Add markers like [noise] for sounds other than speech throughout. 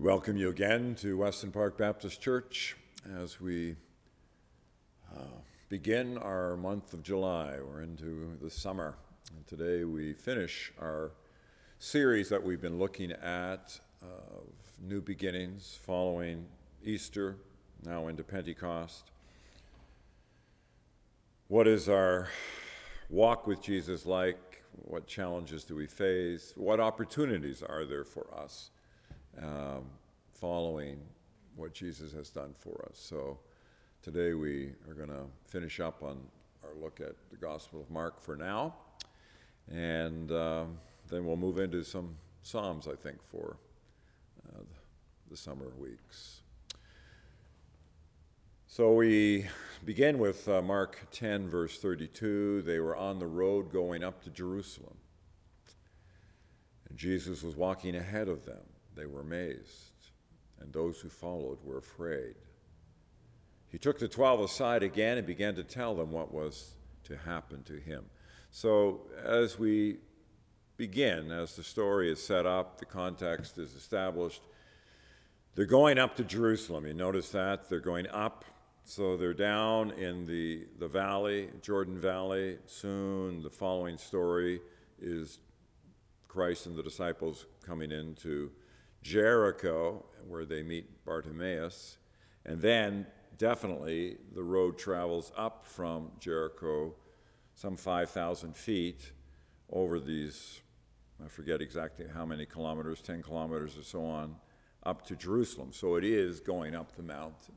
We welcome you again to Weston Park Baptist Church as we uh, begin our month of July. We're into the summer, and today we finish our series that we've been looking at of new beginnings following Easter, now into Pentecost. What is our walk with Jesus like? What challenges do we face? What opportunities are there for us? Um, following what Jesus has done for us. So today we are going to finish up on our look at the Gospel of Mark for now, and um, then we'll move into some Psalms, I think, for uh, the summer weeks. So we begin with uh, Mark 10, verse 32. They were on the road going up to Jerusalem. And Jesus was walking ahead of them. They were amazed, and those who followed were afraid. He took the twelve aside again and began to tell them what was to happen to him. So, as we begin, as the story is set up, the context is established, they're going up to Jerusalem. You notice that? They're going up. So they're down in the, the valley, Jordan Valley. Soon the following story is Christ and the disciples coming into Jericho, where they meet Bartimaeus, and then definitely the road travels up from Jericho some 5,000 feet over these, I forget exactly how many kilometers, 10 kilometers or so on, up to Jerusalem. So it is going up the mountain.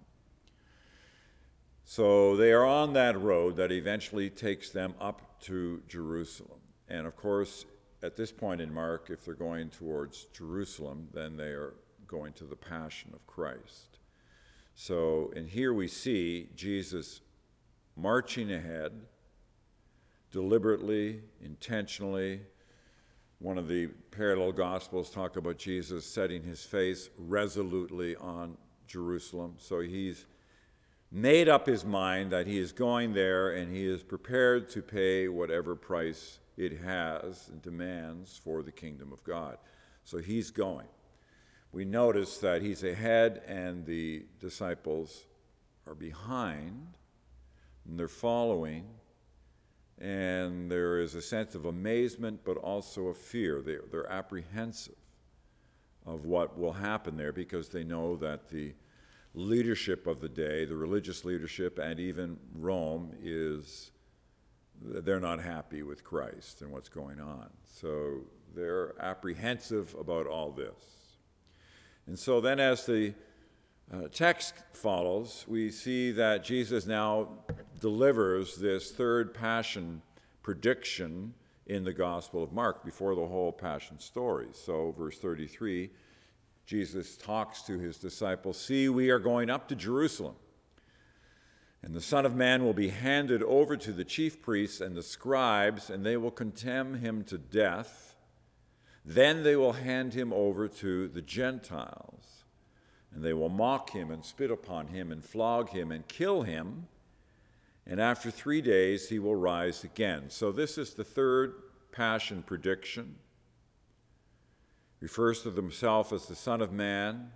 So they are on that road that eventually takes them up to Jerusalem. And of course, at this point in Mark, if they're going towards Jerusalem, then they are going to the Passion of Christ. So, and here we see Jesus marching ahead, deliberately, intentionally. One of the parallel Gospels talk about Jesus setting his face resolutely on Jerusalem. So he's made up his mind that he is going there and he is prepared to pay whatever price it has and demands for the kingdom of God. So he's going. We notice that he's ahead and the disciples are behind and they're following. And there is a sense of amazement, but also of fear. They, they're apprehensive of what will happen there because they know that the leadership of the day, the religious leadership, and even Rome is they're not happy with Christ and what's going on. So they're apprehensive about all this. And so then, as the uh, text follows, we see that Jesus now delivers this third passion prediction in the Gospel of Mark before the whole passion story. So, verse 33, Jesus talks to his disciples See, we are going up to Jerusalem and the Son of Man will be handed over to the chief priests and the scribes, and they will condemn him to death. Then they will hand him over to the Gentiles, and they will mock him and spit upon him and flog him and kill him. And after three days he will rise again. So, this is the third passion prediction. Refers to himself as the Son of Man,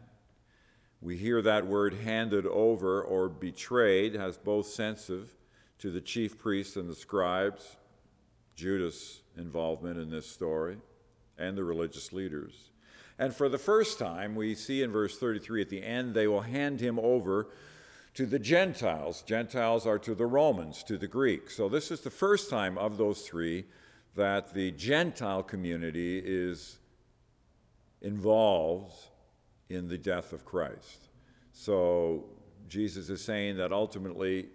we hear that word handed over or betrayed has both sensitive to the chief priests and the scribes, Judas' involvement in this story, and the religious leaders. And for the first time, we see in verse 33 at the end, they will hand him over to the Gentiles. Gentiles are to the Romans, to the Greeks. So this is the first time of those three that the Gentile community is involved in the death of Christ. So Jesus is saying that ultimately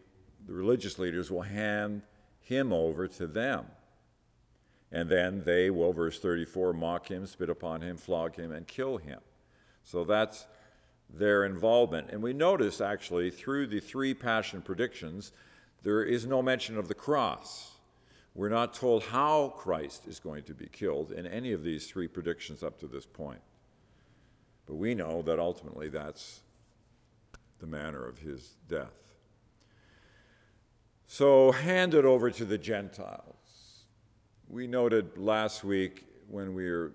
the religious leaders will hand him over to them. And then they will, verse 34, mock him, spit upon him, flog him, and kill him. So that's their involvement. And we notice actually through the three passion predictions, there is no mention of the cross. We're not told how Christ is going to be killed in any of these three predictions up to this point. But we know that ultimately that's the manner of his death. So, hand it over to the Gentiles. We noted last week when we were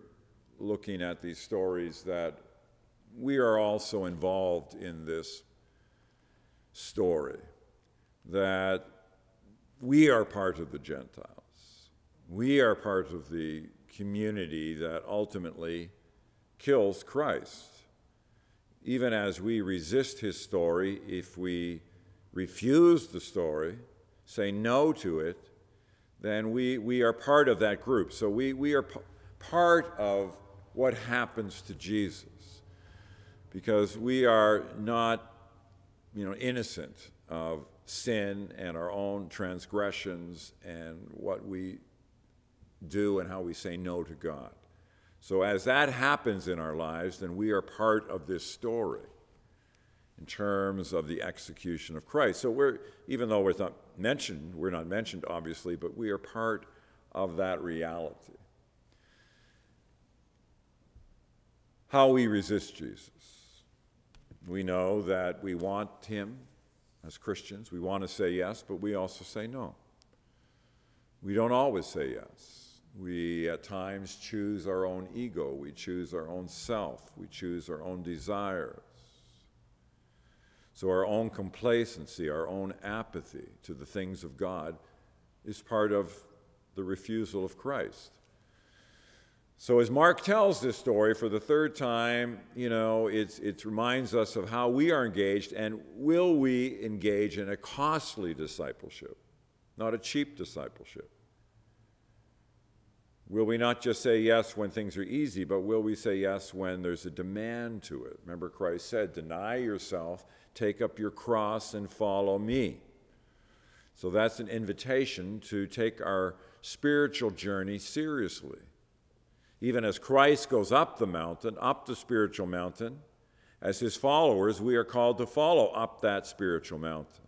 looking at these stories that we are also involved in this story that we are part of the Gentiles. We are part of the community that ultimately kills Christ. Even as we resist his story, if we refuse the story, say no to it, then we, we are part of that group. So we, we are p- part of what happens to Jesus because we are not you know, innocent of sin and our own transgressions and what we do and how we say no to God. So, as that happens in our lives, then we are part of this story in terms of the execution of Christ. So, we're, even though we're not mentioned, we're not mentioned obviously, but we are part of that reality. How we resist Jesus. We know that we want Him as Christians. We want to say yes, but we also say no. We don't always say yes. We at times choose our own ego, we choose our own self, we choose our own desires. So, our own complacency, our own apathy to the things of God is part of the refusal of Christ. So, as Mark tells this story for the third time, you know, it reminds us of how we are engaged and will we engage in a costly discipleship, not a cheap discipleship. Will we not just say yes when things are easy, but will we say yes when there's a demand to it? Remember, Christ said, Deny yourself, take up your cross, and follow me. So that's an invitation to take our spiritual journey seriously. Even as Christ goes up the mountain, up the spiritual mountain, as his followers, we are called to follow up that spiritual mountain.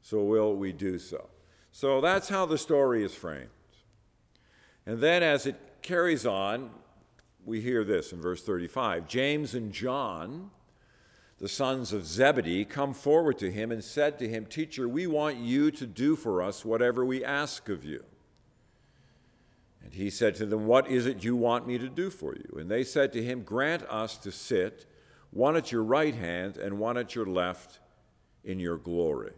So, will we do so? So, that's how the story is framed. And then, as it carries on, we hear this in verse 35 James and John, the sons of Zebedee, come forward to him and said to him, Teacher, we want you to do for us whatever we ask of you. And he said to them, What is it you want me to do for you? And they said to him, Grant us to sit, one at your right hand and one at your left, in your glory.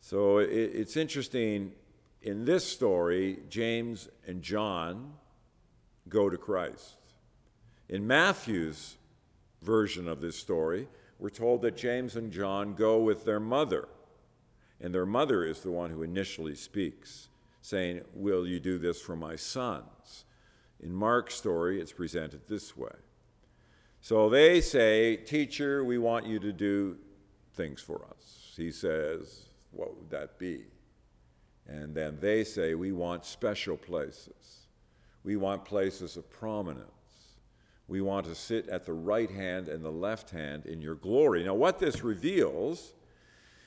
So it's interesting. In this story, James and John go to Christ. In Matthew's version of this story, we're told that James and John go with their mother, and their mother is the one who initially speaks saying, Will you do this for my sons? In Mark's story, it's presented this way. So they say, Teacher, we want you to do things for us. He says, What would that be? And then they say, We want special places. We want places of prominence. We want to sit at the right hand and the left hand in your glory. Now, what this reveals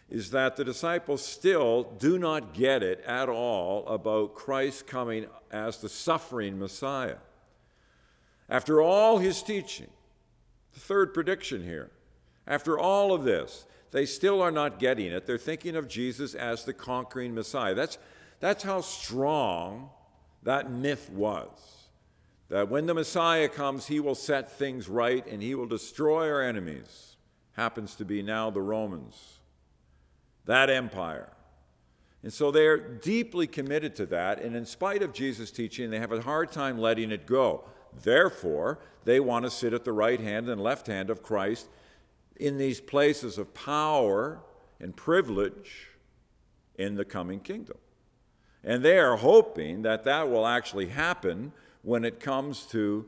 is that the disciples still do not get it at all about Christ coming as the suffering Messiah. After all his teaching, the third prediction here, after all of this, they still are not getting it. They're thinking of Jesus as the conquering Messiah. That's, that's how strong that myth was. That when the Messiah comes, he will set things right and he will destroy our enemies. Happens to be now the Romans that empire. And so they're deeply committed to that, and in spite of Jesus' teaching, they have a hard time letting it go. Therefore, they want to sit at the right hand and left hand of Christ in these places of power and privilege in the coming kingdom. And they are hoping that that will actually happen when it comes to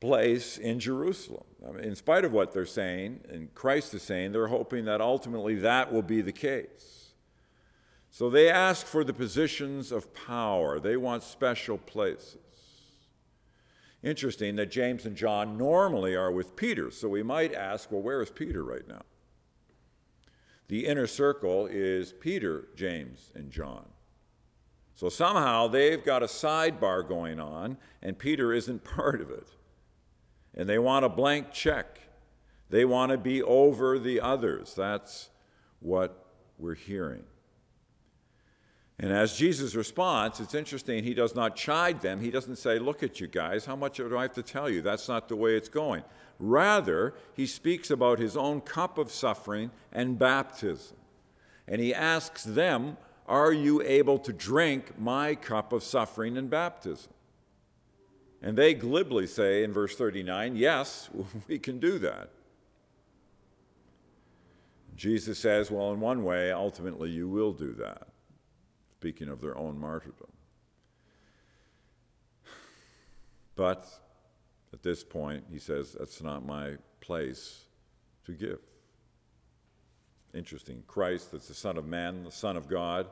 place in Jerusalem. I mean, in spite of what they're saying, and Christ is saying, they're hoping that ultimately that will be the case. So they ask for the positions of power, they want special places. Interesting that James and John normally are with Peter, so we might ask, well, where is Peter right now? The inner circle is Peter, James, and John. So somehow they've got a sidebar going on, and Peter isn't [laughs] part of it and they want a blank check. They want to be over the others. That's what we're hearing. And as Jesus responds, it's interesting, he does not chide them. He doesn't say, Look at you guys, how much do I have to tell you? That's not the way it's going. Rather, he speaks about his own cup of suffering and baptism. And he asks them, Are you able to drink my cup of suffering and baptism? And they glibly say in verse 39, Yes, [laughs] we can do that. Jesus says, Well, in one way, ultimately, you will do that speaking of their own martyrdom. But at this point, he says, That's not my place to give. Interesting. Christ, that's the Son of Man, the Son of God,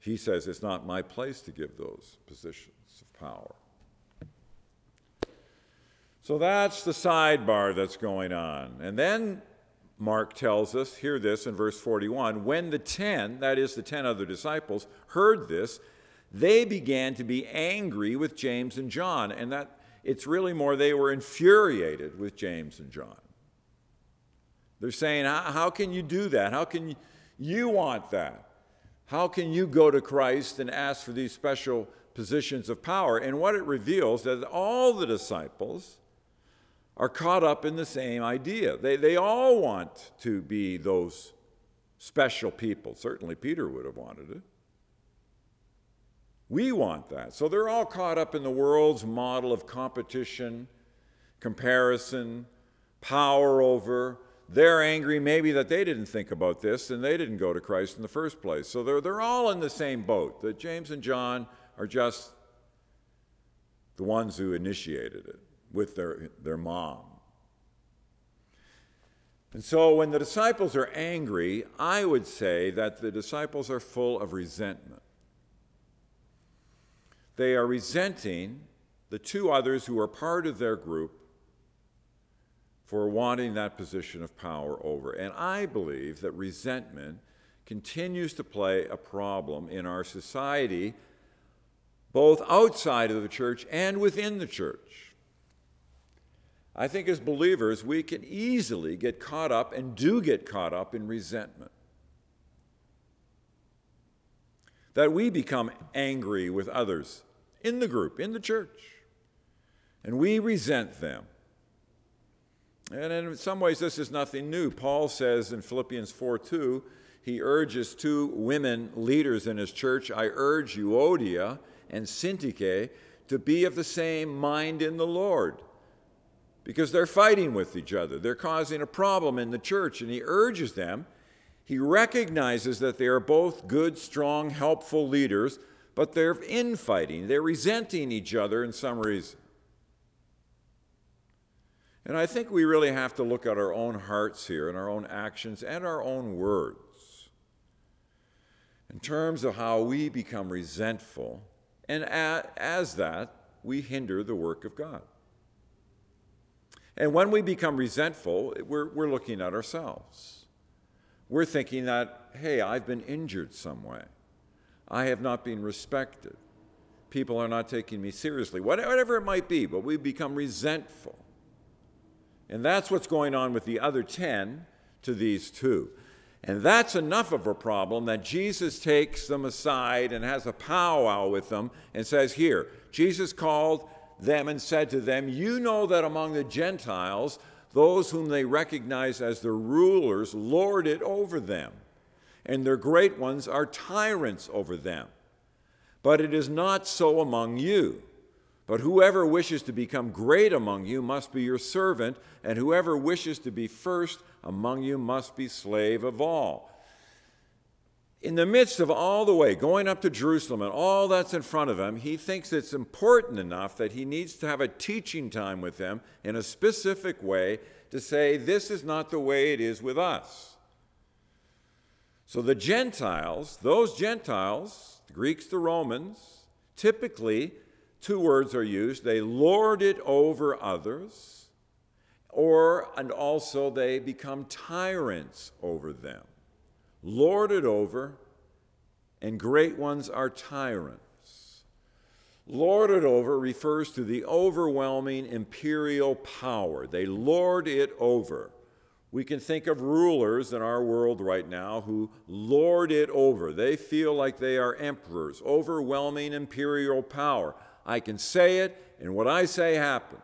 he says, It's not my place to give those positions of power. So that's the sidebar that's going on. And then Mark tells us, hear this in verse 41 when the ten, that is, the ten other disciples, heard this, they began to be angry with James and John. And that it's really more they were infuriated with James and John. They're saying, How can you do that? How can you want that? How can you go to Christ and ask for these special positions of power? And what it reveals is that all the disciples, are caught up in the same idea. They, they all want to be those special people. Certainly, Peter would have wanted it. We want that. So they're all caught up in the world's model of competition, comparison, power over. They're angry maybe that they didn't think about this and they didn't go to Christ in the first place. So they're, they're all in the same boat. That James and John are just the ones who initiated it with their, their mom. And so when the disciples are angry, I would say that the disciples are full of resentment. They are resenting the two others who are part of their group for wanting that position of power over. And I believe that resentment continues to play a problem in our society, both outside of the church and within the church. I think as believers, we can easily get caught up and do get caught up in resentment. That we become angry with others in the group, in the church, and we resent them. And in some ways, this is nothing new. Paul says in Philippians 4 2, he urges two women leaders in his church I urge Euodia and Syntyche to be of the same mind in the Lord because they're fighting with each other. They're causing a problem in the church, and he urges them. He recognizes that they are both good, strong, helpful leaders, but they're infighting. They're resenting each other in some reason. And I think we really have to look at our own hearts here and our own actions and our own words in terms of how we become resentful, and as that, we hinder the work of God. And when we become resentful, we're, we're looking at ourselves. We're thinking that, hey, I've been injured some way. I have not been respected. People are not taking me seriously, whatever it might be, but we become resentful. And that's what's going on with the other 10 to these two. And that's enough of a problem that Jesus takes them aside and has a powwow with them and says, Here, Jesus called them and said to them, You know that among the Gentiles, those whom they recognize as their rulers lord it over them, and their great ones are tyrants over them. But it is not so among you. But whoever wishes to become great among you must be your servant, and whoever wishes to be first among you must be slave of all in the midst of all the way going up to Jerusalem and all that's in front of him, he thinks it's important enough that he needs to have a teaching time with them in a specific way to say, this is not the way it is with us. So the Gentiles, those Gentiles, the Greeks, the Romans, typically two words are used. They lord it over others, or and also they become tyrants over them lorded over, and great ones are tyrants. Lorded over refers to the overwhelming imperial power. They lord it over. We can think of rulers in our world right now who lord it over. They feel like they are emperors, overwhelming imperial power. I can say it, and what I say happens.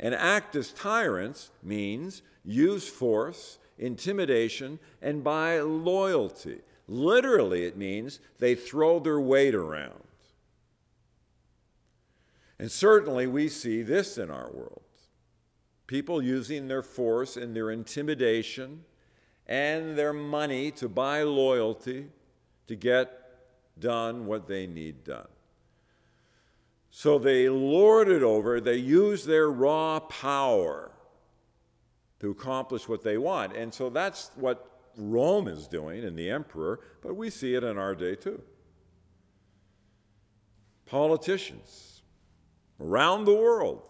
And act as tyrants means use force, intimidation, and buy loyalty. Literally, it means they throw their weight around. And certainly, we see this in our world people using their force and their intimidation and their money to buy loyalty to get done what they need done. So they lord it over, they use their raw power to accomplish what they want. And so that's what Rome is doing and the emperor, but we see it in our day too. Politicians around the world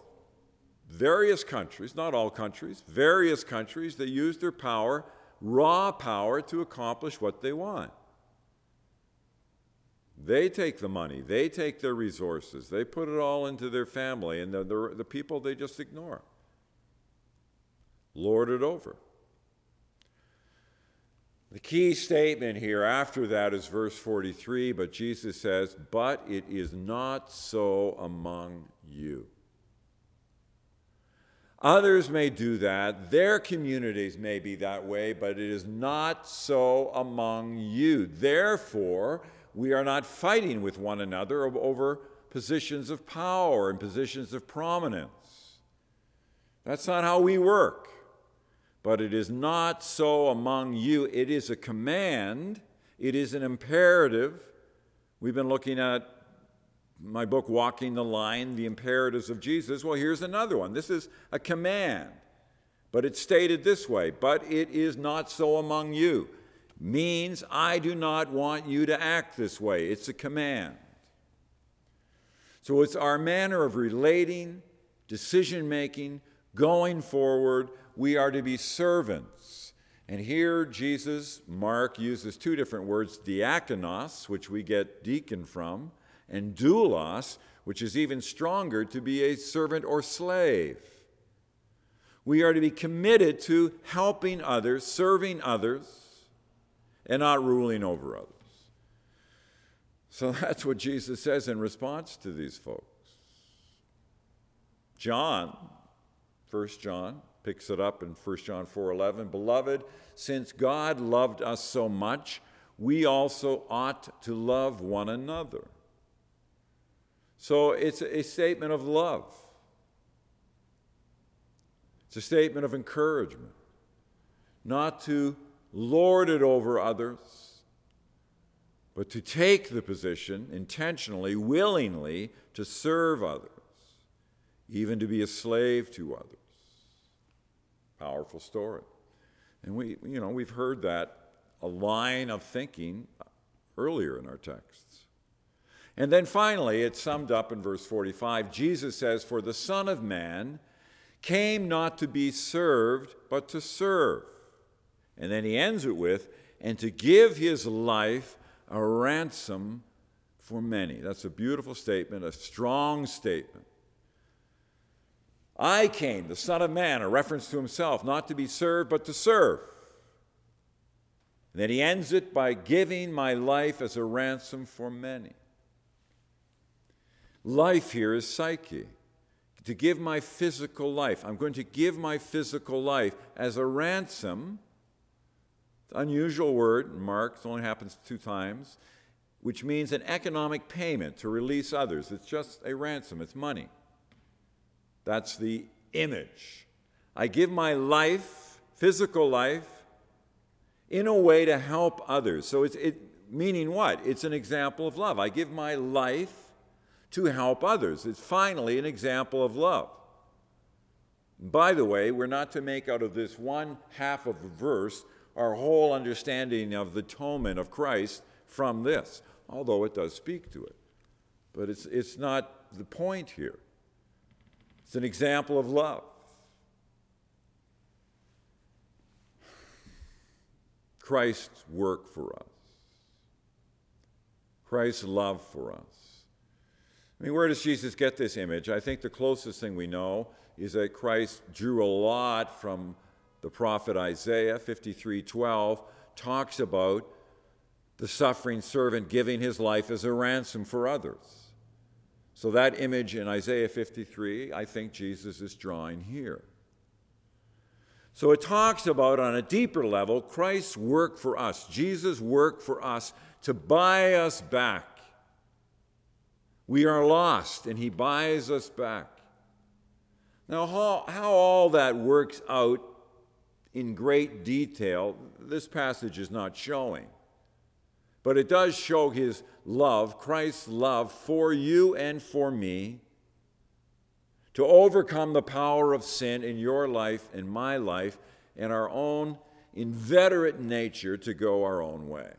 various countries, not all countries, various countries that use their power, raw power, to accomplish what they want. They take the money, they take their resources, they put it all into their family, and the, the, the people they just ignore. Lord it over. The key statement here after that is verse 43, but Jesus says, But it is not so among you. Others may do that. Their communities may be that way, but it is not so among you. Therefore, we are not fighting with one another over positions of power and positions of prominence. That's not how we work. But it is not so among you. It is a command, it is an imperative. We've been looking at my book, Walking the Line, The Imperatives of Jesus. Well, here's another one. This is a command, but it's stated this way But it is not so among you. Means I do not want you to act this way. It's a command. So it's our manner of relating, decision making, going forward. We are to be servants. And here, Jesus, Mark uses two different words diakonos, which we get deacon from and doulos, which is even stronger, to be a servant or slave. We are to be committed to helping others, serving others, and not ruling over others. So [laughs] that's what Jesus says in response to these folks. John, 1 John, picks it up in 1 John 4:11, "Beloved, since God loved us so much, we also ought to love one another." So it's a statement of love. It's a statement of encouragement, not to lord it over others, but to take the position intentionally, willingly, to serve others, even to be a slave to others. Powerful story. And we, you know, we've heard that a line of thinking earlier in our texts. And then finally, it's summed up in verse 45. Jesus says, For the Son of Man came not to be served, but to serve. And then he ends it with, and to give his life a ransom for many. That's a beautiful statement, a strong statement. I came, the Son of Man, a reference to himself, not to be served, but to serve. And then he ends it by giving my life as a ransom for many. Life here is psyche. To give my physical life. I'm going to give my physical life as a ransom. Unusual word, Mark, it only happens two times, which means an economic payment to release others. It's just a ransom, it's money. That's the image. I give my life, physical life, in a way to help others. So it's it, meaning what? It's an example of love. I give my life to help others. It's finally an example of love. By the way, we're not to make out of this one half of the verse our whole understanding of the atonement of Christ from this, although it does speak to it. But it's, it's not the point here. It's an example of love. Christ's work for us, Christ's love for us. I mean, where does Jesus get this image? I think the closest thing we know is that Christ drew a lot from the prophet Isaiah 53:12 talks about the suffering servant giving his life as a ransom for others. So that image in Isaiah 53, I think Jesus is drawing here. So it talks about, on a deeper level, Christ's work for us, Jesus' work for us to buy us back. We are lost, and He buys us back. Now, how, how all that works out in great detail, this passage is not showing. But it does show His love, Christ's love for you and for me to overcome the power of sin in your life and my life and our own inveterate nature to go our own way.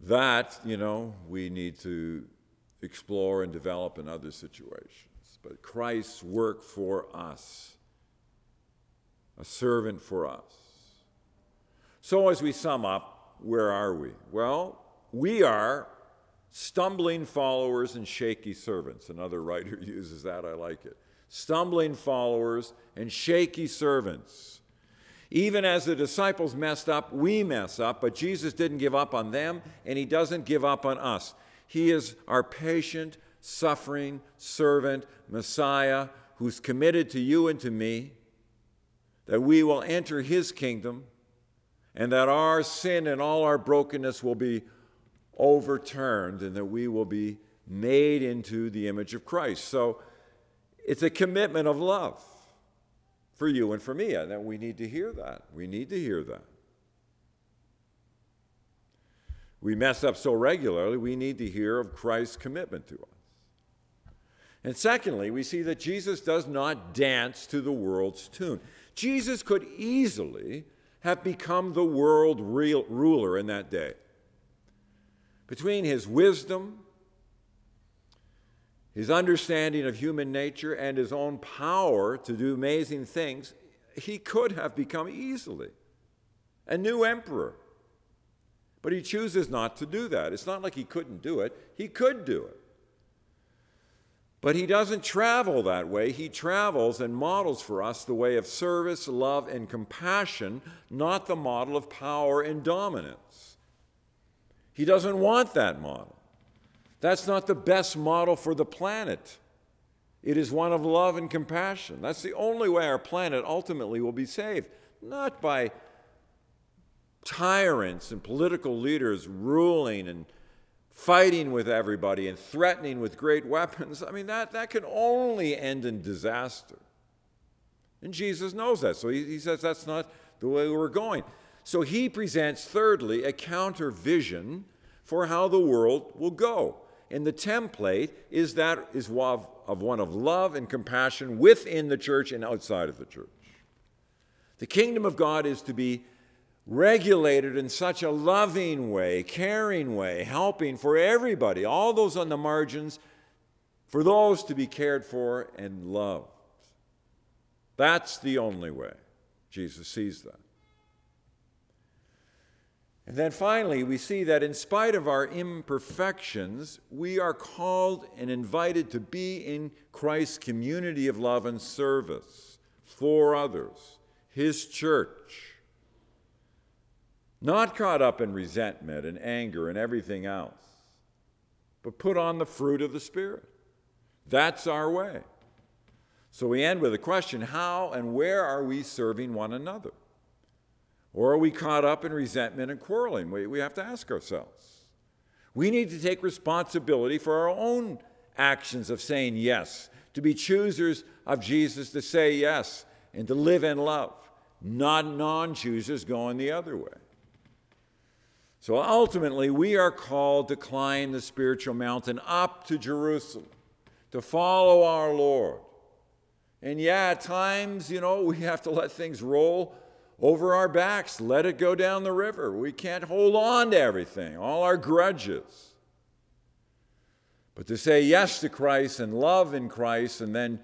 That, you know, we need to explore and develop in other situations. But Christ's work for us, a servant for us. So, as we sum up, where are we? Well, we are Stumbling followers and shaky servants. Another writer [laughs] uses that, I like it. Stumbling followers and shaky servants. Even as the disciples messed up, we mess up, but Jesus didn't give up on them, and He doesn't give up on us. He is our patient, suffering servant, Messiah, who's committed to you and to me, that we will enter His kingdom, and that our sin and all our brokenness will be overturned and that we will be made into the image of Christ. So it's a commitment of love for you and for me, and that we need to hear that. We need to hear that. We mess up so regularly, we need to hear of Christ's commitment to us. And secondly, we see that Jesus does not dance to the world's tune. Jesus could easily have become the world real ruler in that day between his wisdom, his understanding of human nature, and his own power to do amazing things, he could have become easily a new emperor. But he chooses not to do that. It's not like he couldn't do it, he could do it. But he doesn't travel that way. He travels and models for us the way of service, love, and compassion, not the model of power and dominance. He doesn't want that model. That's not the best model for the planet. It is one of love and compassion. That's the only way our planet ultimately will be saved, not by tyrants and political leaders ruling and fighting with everybody and threatening with great weapons. I mean, that, that can only end in disaster. And Jesus knows that. So he, he says that's not the way we're going. So he presents, thirdly, a counter vision for how the world will go. And the template is that is of, of one of love and compassion within the church and outside of the church. The kingdom of God is to be regulated in such a loving way, caring way, helping for everybody, all those on the margins, for those to be cared for and loved. That's the only way. Jesus sees that. And then finally, we see that in spite of our imperfections, we are called and invited to be in Christ's community of love and service for others, His church. Not caught up in resentment and anger and everything else, but put on the fruit of the Spirit. That's our way. So we end with a question how and where are we serving one another? Or are we caught up in resentment and quarreling? We, we have to ask ourselves. We need to take responsibility for our own actions of saying yes, to be choosers of Jesus, to say yes, and to live in love, not non choosers going the other way. So ultimately, we are called to climb the spiritual mountain up to Jerusalem, to follow our Lord. And yeah, at times, you know, we have to let things roll over our backs, let it go down the river. We can't hold on to everything, all our grudges. But to say yes to Christ and love in Christ and then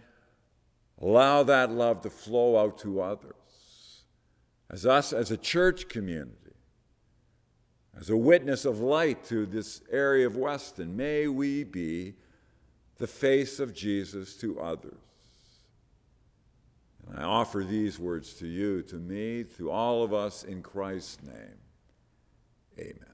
allow that love to flow out to others. As us, as a church community, as a witness of light to this area of Weston. May we be the face of Jesus to others. And I offer these words to you, to me, to all of us in Christ's name. Amen.